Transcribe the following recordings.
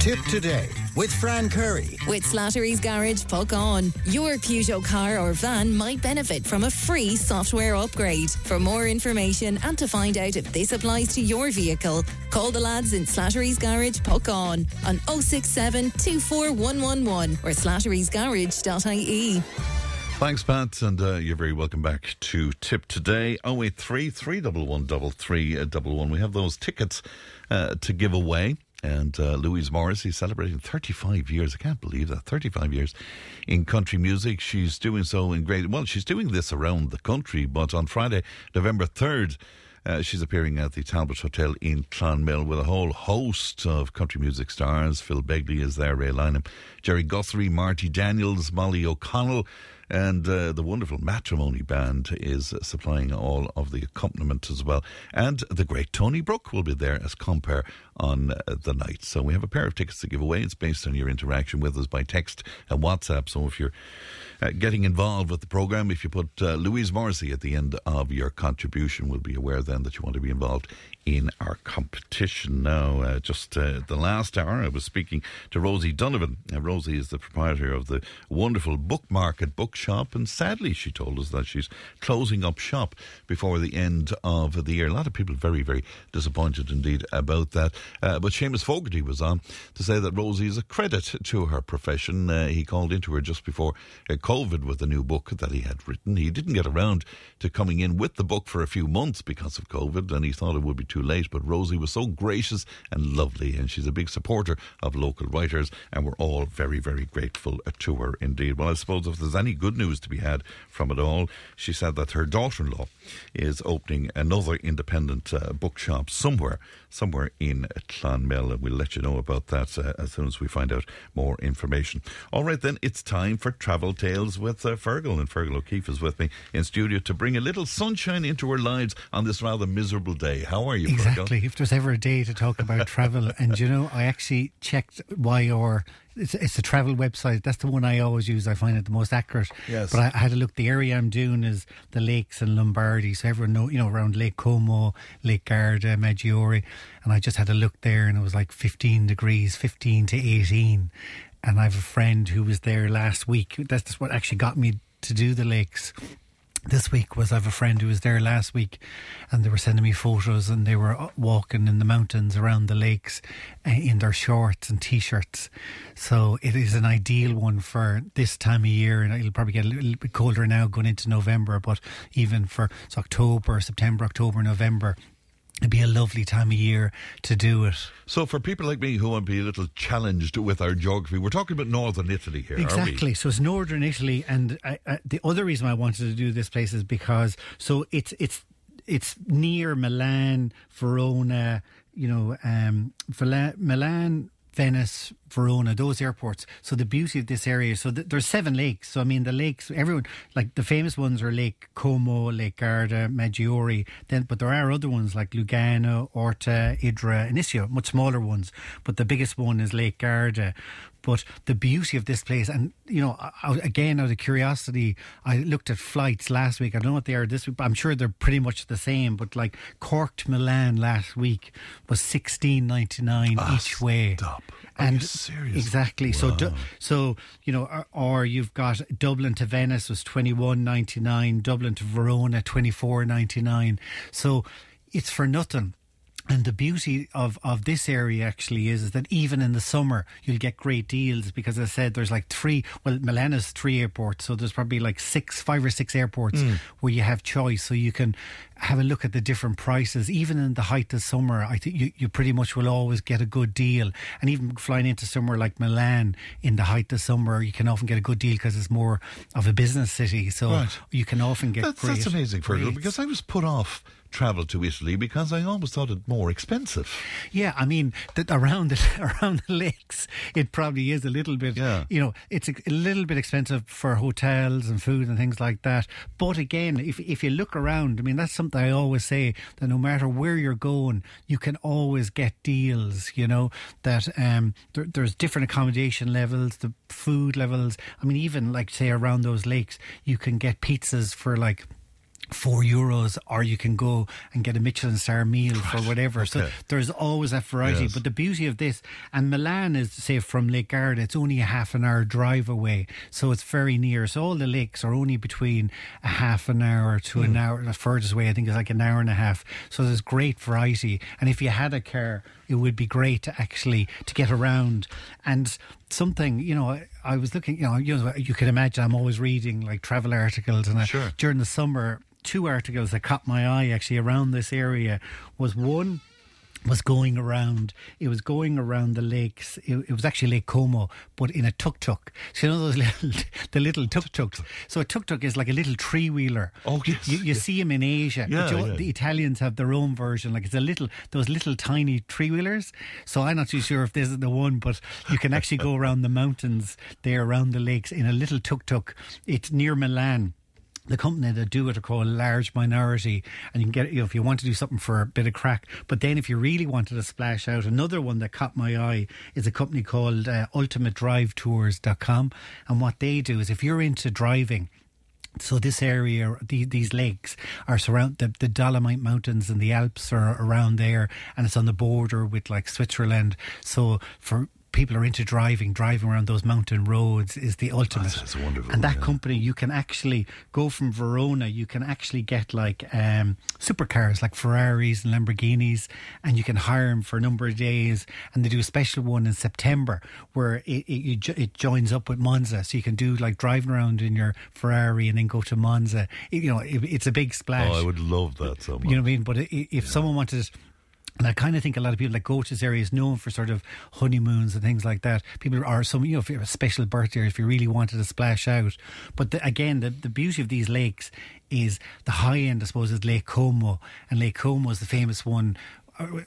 Tipp today with Fran Curry. With Slattery's Garage, Puckane. Your Peugeot car or van might benefit from a free software upgrade. For more information and to find out if this applies to your vehicle, call the lads in Slattery's Garage, Puckane on 067 24111 or slatterysgarage.ie. Thanks, Pat, and uh, you're very welcome back to Tipp Today. 083 311 3311. We have those tickets uh, to give away. And uh, Louise Morris, he's celebrating 35 years. I can't believe that. 35 years in country music. She's doing so in great. Well, she's doing this around the country, but on Friday, November 3rd, uh, she's appearing at the Talbot Hotel in Clonmel with a whole host of country music stars. Phil Begley is there, Ray Lynam, Gerry Guthrie, Marty Daniels, Molly O'Connell, and uh, the wonderful Matrimony Band is supplying all of the accompaniment as well. And the great Tony Brook will be there as compere on uh, the night. So we have a pair of tickets to give away. It's based on your interaction with us by text and WhatsApp. So if you're uh, getting involved with the program, if you put uh, Louise Morrissey at the end of your contribution, we'll be aware then that you want to be involved in our competition. Now, uh, just uh, the last hour, I was speaking to Rosie Donovan. Uh, Rosie is the proprietor of the wonderful Book Market Bookshop, and sadly, she told us that she's closing up shop before the end of the year. A lot of people very, very disappointed indeed about that. Uh, but Seamus Fogarty was on to say that Rosie is a credit to her profession. Uh, he called into her just before uh, COVID with the new book that he had written. He didn't get around to coming in with the book for a few months because of COVID, and he thought it would be too late. But Rosie was so gracious and lovely, and she's a big supporter of local writers, and we're all very, very grateful to her indeed. Well, I suppose if there's any good news to be had from it all, she said that her daughter in law is opening another independent uh, bookshop somewhere, somewhere in Clonmel, and we'll let you know about that uh, as soon as we find out more information. All right, then, it's time for Travel Tales with uh, Fergal, and Fergal O'Keefe is with me in studio to bring a little sunshine into our lives on this rather miserable day. How are you, Exactly. Fergal? If there's ever a day to talk about travel, and you know, I actually checked YR. It's, it's a travel website. That's the one I always use. I find it the most accurate. Yes. But I, I had to look. The area I'm doing is the lakes in Lombardy, so everyone know, you know, around Lake Como, Lake Garda, Maggiore, and I just had to look there, and it was like 15 degrees, 15 to 18. And I have a friend who was there last week. That's what actually got me to do the lakes this week was I have a friend who was there last week and they were sending me photos and they were uh, walking in the mountains around the lakes uh, in their shorts and t-shirts. So it is an ideal one for this time of year and it'll probably get a little bit colder now going into November but even for October September October November It'd be a lovely time of year to do it. So, for people like me who want to be a little challenged with our geography, we're talking about northern Italy here, Exactly. So it's northern Italy, and I, I, the other reason I wanted to do this place is because so it's it's it's near Milan, Verona, you know, um, Milan. Venice, Verona, those airports. So the beauty of this area, so th- there's seven lakes. So I mean, the lakes, everyone like the famous ones are Lake Como, Lake Garda, Maggiore. Then, but there are other ones like Lugano, Orta, Idro, and Ischia, much smaller ones. But the biggest one is Lake Garda. But the beauty of this place, and you know, I, again, out of curiosity, I looked at flights last week. I don't know what they are this week, but I'm sure they're pretty much the same. But like Cork to Milan last week was sixteen ninety nine Ah, each way. stop. Are and you serious? exactly. So, du- so you know, or, or you've got Dublin to Venice was twenty one ninety nine. Dublin to Verona twenty four ninety nine. So it's for nothing. And the beauty of, of this area actually is, is that even in the summer, you'll get great deals because as I said, there's like three, well, Milan three airports. So there's probably like six, five or six airports mm. where you have choice. So you can have a look at the different prices. Even in the height of summer, I think you, you pretty much will always get a good deal. And even flying into somewhere like Milan in the height of summer, you can often get a good deal because it's more of a business city. So Right. you can often get That's, great, that's amazing, Fergal, because I was put off travel to Italy because I always thought it more expensive. Yeah, I mean that around the around the lakes, it probably is a little bit. Yeah. You know, it's a, a little bit expensive for hotels and food and things like that. But again, if if you look around, I mean, that's something I always say that no matter where you're going, you can always get deals. You know that um, there, there's different accommodation levels, the food levels. I mean, even like say around those lakes, you can get pizzas for like four euros, or you can go and get a Michelin star meal for whatever. So there's always that variety. Yes. But the beauty of this, and Milan is, say, from Lake Garda, it's only a half an hour drive away. So it's very near. So all the lakes are only between a half an hour to Hmm. an hour. The furthest away, I think, is like an hour and a half. So there's great variety. And if you had a car, it would be great to actually to get around. And something, you know, I, I was looking, you know, you know, you can imagine I'm always reading like travel articles and I, Sure. during the summer, two articles that caught my eye actually around this area was one was going around. It was going around the lakes. It, it was actually Lake Como, but in a tuk tuk. So you know those little, the little tuk tuks. So a tuk tuk is like a little three wheeler. Oh, yes, You, you see them in Asia. Yeah, you yeah. The Italians have their own version. Like it's a little those little tiny three wheelers. So I'm not too sure if this is the one, but you can actually go around the mountains there, around the lakes in a little tuk tuk. It's near Milan the company that do it are called Large Minority, and you can get you know, if you want to do something for a bit of crack. But then, if you really wanted to splash out, another one that caught my eye is a company called uh, UltimateDriveTours.com, and what they do is if you're into driving. So this area, the, these lakes are surround the, the Dolomite Mountains and the Alps are around there, and it's on the border with like Switzerland. So for people are into driving, driving around those mountain roads is the ultimate. sounds wonderful, And that yeah. company, you can actually go from Verona. You can actually get like um, supercars, like Ferraris and Lamborghinis, and you can hire them for a number of days. And they do a special one in September where it it, it joins up with Monza, so you can do like driving around in your Ferrari and then go to Monza. It- you know, it, it's a big splash. Oh, I would love that so much. You know what I mean? But if someone wanted, and I kind of think a lot of people that go to this area is known for sort of honeymoons and things like that. People are some, you know, if you have a special birthday, or if you really wanted to splash out. But the, again, the, the beauty of these lakes is the high end, I suppose, is Lake Como, and Lake Como is the famous one.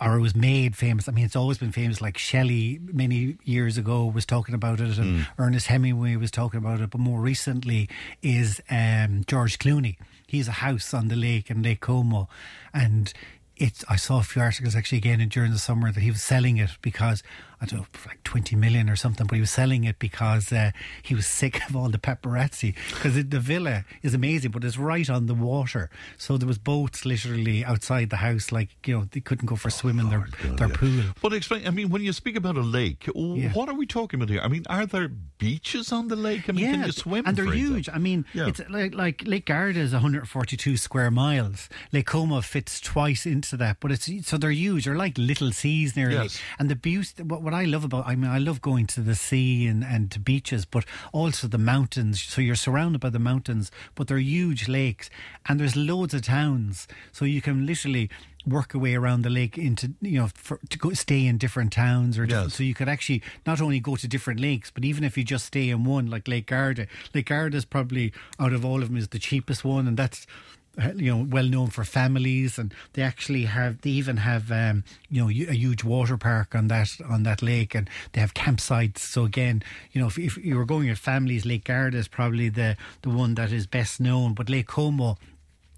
Or it was made famous. I mean, it's always been famous. Like Shelley, many years ago, was talking about it, and Ernest Hemingway was talking about it. But more recently, is um, George Clooney. He has a house on the lake in Lake Como, and it's. I saw a few articles actually again during the summer that he was selling it because I don't know, like twenty million or something. But he was selling it because uh, he was sick of all the paparazzi. Because the villa is amazing, but it's right on the water, so there was boats literally outside the house. Like you know, they couldn't go for a swim in their God, their yeah. pool. But explain. I mean, when you speak about a lake, Yeah. what are we talking about here? I mean, are there beaches on the lake? I mean, can you swim? and they're huge. I mean, Yeah. it's like like Lake Garda is 142 square miles. Lake Como fits twice into that, but it's so they're huge. They're like little seas nearly. Yes. And the beauty, what, what I love about, I mean, I love going to the sea and and to beaches, but also the mountains. So you're surrounded by the mountains, but they're huge lakes, and there's loads of towns. So you can literally work your way around the lake into you know for, to go stay in different towns or Yes. so you could actually not only go to different lakes, but even if you just stay in one, like Lake Garda, Lake Garda is probably out of all of them is the cheapest one, and that's you know well known for families, and they actually have they even have um, you know a huge water park on that on that lake, and they have campsites. So again, you know if, if you were going with families, Lake Garda is probably the the one that is best known, but Lake Como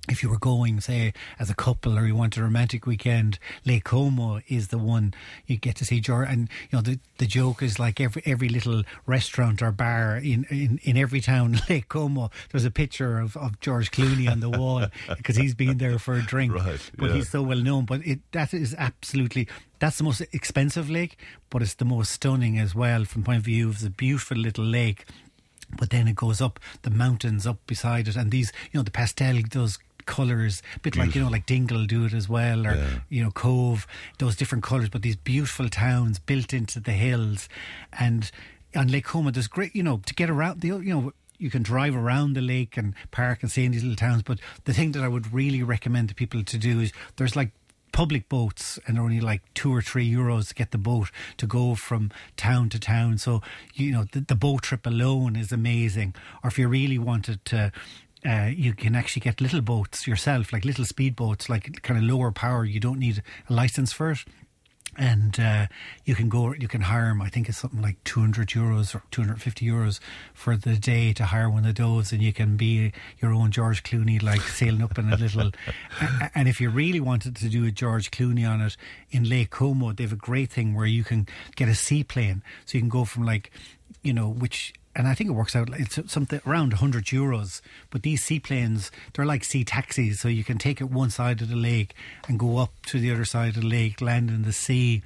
if you were going, say, as a couple or you want a romantic weekend, Lake Como is the one you get to see George. And you know the the joke is like every every little restaurant or bar in in, in every town, Lake Como, there's a picture of, of George Clooney on the wall because he's been there for a drink. Right, But yeah. he's so well known. But it that is absolutely that's the most expensive lake, but it's the most stunning as well from the point of view of the beautiful little lake but then it goes up the mountains up beside it and these you know the pastel those colors a bit like you know like dingle do it as well or Yeah. you know Cobh those different colors but these beautiful towns built into the hills and on lake como there's great you know to get around the you know you can drive around the lake and park and see in these little towns but the thing that i would really recommend to people to do is there's like public boats and they're only like two or three euros to get the boat to go from town to town. So, you know, the, the boat trip alone is amazing. Or if you really wanted to, uh, you can actually get little boats yourself, like little speedboats, like kind of lower power. You don't need a license for it. And uh, you can go, you can hire them. I think it's something like 200 euros or 250 euros for the day to hire one of those. And you can be your own George Clooney, like sailing up in a little. and if you really wanted to do a George Clooney on it in Lake Como, they have a great thing where you can get a seaplane. So you can go from like, you know, which and I think it works out. It's something around 100 euros. But these seaplanes, they're like sea taxis, so you can take it one side of the lake and go up to the other side of the lake, land in the sea,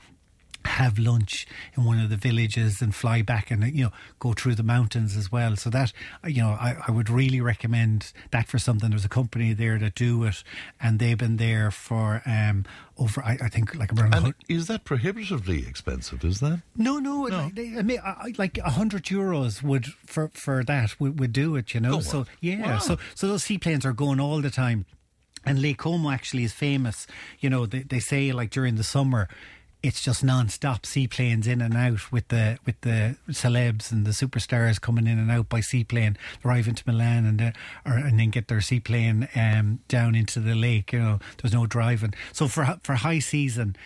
have lunch in one of the villages and fly back and you know go through the mountains as well so that you know I, I would really recommend that for something there's a company there that do it and they've been there for um over I, I think like around and is that prohibitively expensive is that no no, no. Like, I mean I, like a hundred euros would for for that would, would do it you know so yeah wow. so so those seaplanes are going all the time and Lake Como actually is famous. You know, they, they say like during the summer, it's just non-stop seaplanes in and out with the with the celebs and the superstars coming in and out by seaplane, arriving to Milan and uh, or, and then get their seaplane um, down into the lake. You know, there's no driving. So for for high season,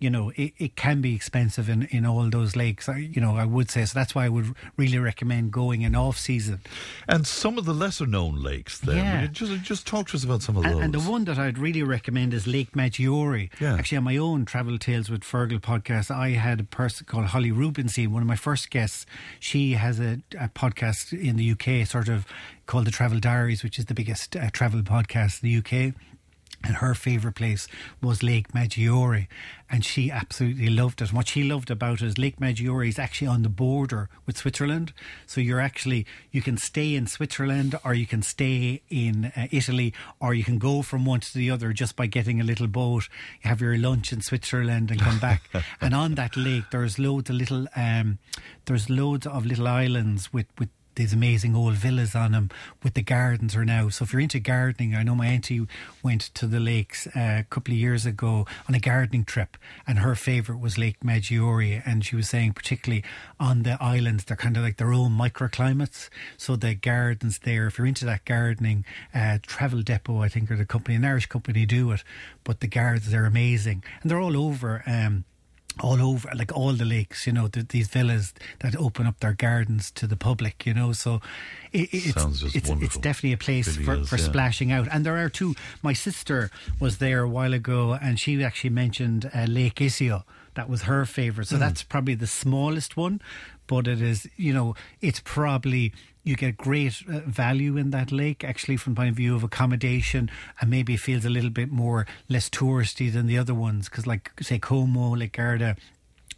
you know, it, it can be expensive in, in all those lakes. I, you know, I would say so. That's why I would really recommend going in off season. And some of the lesser known lakes, there. Yeah. just just talk to us about some of those. And, and, the one that I'd really recommend is Lake Maggiore. Yeah. Actually, on my own Travel Tales with Fergal podcast, I had a person called Holly Rubenstein, one of my first guests. She has a, a podcast in the UK, sort of called the Travel Diaries, which is the biggest uh, travel podcast in the UK and her favourite place was Lake Maggiore, and she absolutely loved it. And what she loved about it is Lake Maggiore is actually on the border with Switzerland, so you're actually you can stay in Switzerland or you can stay in uh, Italy, or you can go from one to the other just by getting a little boat. You have your lunch in Switzerland and come back. and on that lake, there's loads of little um, there's loads of little islands with with these amazing old villas on them with the gardens are now. So if you're into gardening, I know my auntie went to the lakes uh, a couple of years ago on a gardening trip, and her favourite was Lake Maggiore, and she was saying particularly on the islands they're kind of like their own microclimates. So the gardens there, if you're into that gardening, uh, Travel Depot I think are the company, an Irish company do it, but the gardens are amazing, and they're all over. Um, all over, like all the lakes, you know, the, these villas that open up their gardens to the public, you know. So it, it's, it's, it's, definitely a place really for, is, for yeah. splashing out. And there are two. My sister was there a while ago and she actually mentioned uh, Lake Iseo. That was her favourite. So mm. that's probably the smallest one, but it is, you know, it's probably you get great uh, value in that lake actually from point of view of accommodation and maybe it feels a little bit more less touristy than the other ones because like say Como, Lake Garda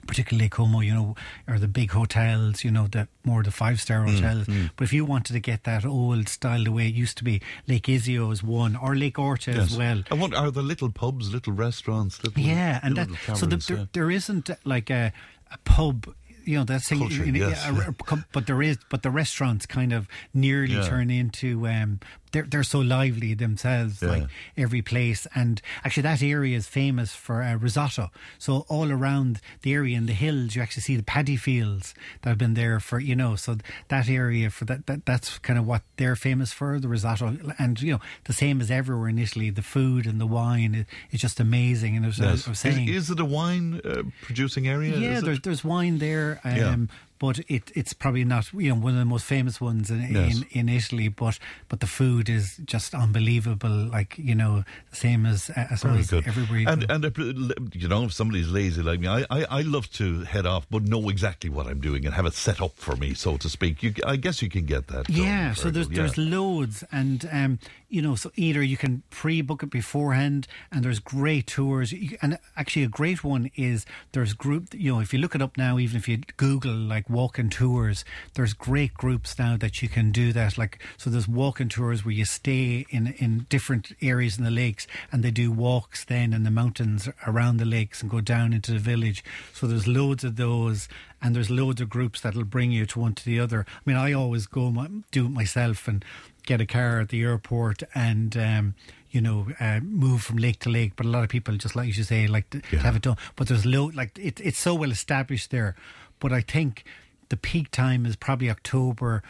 particularly Como, you know, or the big hotels, you know, the more the five star mm, hotels. Mm, mm. But if you wanted to get that old style the way it used to be, Lake Iseo is one, or Lake Orta yes. as well. And what are the little pubs, little restaurants? Little, yeah, and that so the, there, there isn't like a, a pub you know that's Culture, in, in, yes, yeah. but there is but the restaurants kind of nearly yeah. turn into um, they're they're so lively themselves, yeah. like every place. And actually, that area is famous for uh, risotto. So all around the area in the hills, you actually see the paddy fields that have been there for you know. So that area for that, that that's kind of what they're famous for, the risotto. And you know, the same as everywhere in Italy, the food and the wine is, is just amazing. And I was, yes. I was saying, is, is, it a wine uh, producing area? Yeah, there's there's wine there. Um, yeah but it, it's probably not you know one of the most famous ones in, yes. in, in Italy. But but the food is just unbelievable. Like you know, the same as as everybody. And and if, you know, if somebody's lazy like me, I, I, I love to head off, but know exactly what I'm doing and have it set up for me, so to speak. You, I guess you can get that. Yeah. So there's yeah. there's loads, and um, you know, so either you can pre-book it beforehand, and there's great tours, and actually a great one is there's group. You know, if you look it up now, even if you Google like walking tours. There's great groups now that you can do that. Like so, there's walking tours where you stay in in different areas in the lakes, and they do walks then in the mountains around the lakes and go down into the village. So there's loads of those, and there's loads of groups that'll bring you to one to the other. I mean, I always go my, do it myself and get a car at the airport and. Um, you know, uh, move from lake to lake. But a lot of people, just like you say, like to, yeah. have it done. But there's low, like it, it's so well established there. But I think the peak time is probably October.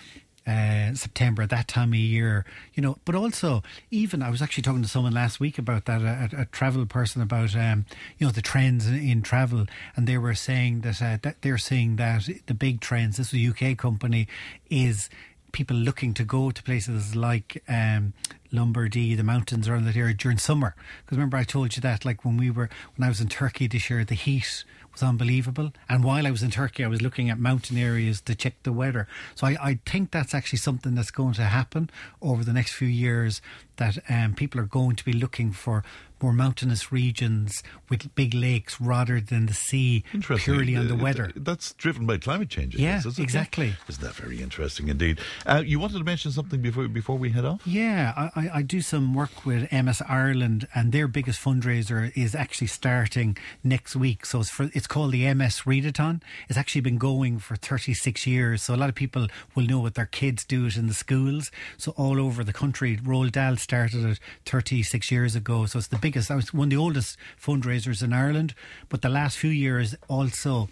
Uh, September, that time of year, you know. But also, even I was actually talking to someone last week about that, a, a travel person about, um, you know, the trends in, in, travel, and they were saying that, uh, that they're saying that the big trends. This is a UK company is people looking to go to places like um, Lombardy, the mountains around that area during summer. Because remember, I told you that, like when we were, when I was in Turkey this year, the heat was unbelievable. And while I was in Turkey, I was looking at mountain areas to check the weather. So I, I think that's actually something that's going to happen over the next few years. That um, people are going to be looking for more mountainous regions with big lakes rather than the sea purely on the Uh, weather. That's driven by climate change. Yeah, isn't exactly. Isn't that very interesting indeed? Uh, you wanted to mention something before before we head off? Yeah, I, I- I do some work with MS Ireland, and their biggest fundraiser is actually starting next week. So it's for it's called the MS Readathon. It's actually been going for 36 years. So a lot of people will know what their kids do it in the schools. So all over the country, Roald Dahl started it 36 years ago. So it's the biggest, was one of the oldest fundraisers in Ireland. But the last few years also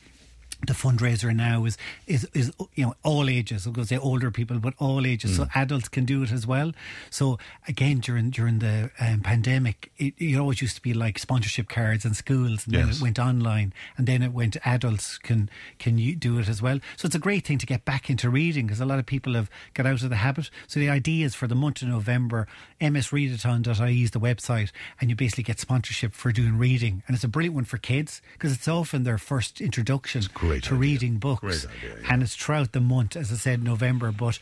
the fundraiser now is is is you know all ages. I'm going to say older people, but all ages. So adults can do it as well. So again, during during the um, pandemic, it, it always used to be like sponsorship cards in schools, and then it went online, and then it went adults can can you do it as well. So it's a great thing to get back into reading because a lot of people have got out of the habit. So the idea is for the month of November, msreadathon.ie is the website, and you basically get sponsorship for doing reading, and it's a brilliant one for kids because it's often their first introduction great to idea. reading books. Great idea, yeah. And it's throughout the month, as I said, November, but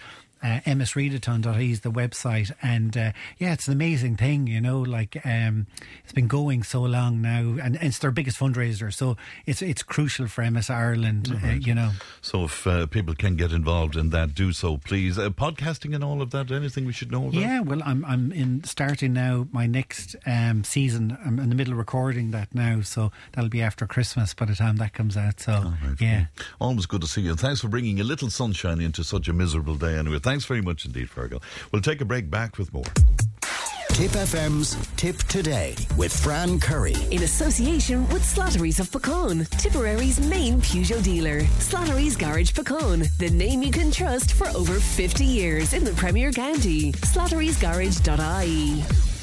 uh, msreadathon.ie is the website. And uh, yeah, it's an amazing thing, you know, like um, it's been going so long now, and, and it's their biggest fundraiser. So it's it's crucial for MS Ireland, uh, you know. So if uh, people can get involved in that, do so, please. Uh, podcasting and all of that. Anything we should know about? Yeah, well, I'm I'm in starting now my next um, season. I'm in the middle of recording that now, so that'll be after Christmas by the time that comes out. So Right, yeah. Always good to see you. And thanks for bringing a little sunshine into such a miserable day anyway. Thanks very much indeed, Fergal. We'll take a break back with more. Tipp FM's Tipp Today with Fran Curry. in association with Slattery's of Puckane, Tipperary's main Peugeot dealer. Slattery's Garage Puckane, the name you can trust for over 50 years in the Premier County. Slattery'sGarage.ie.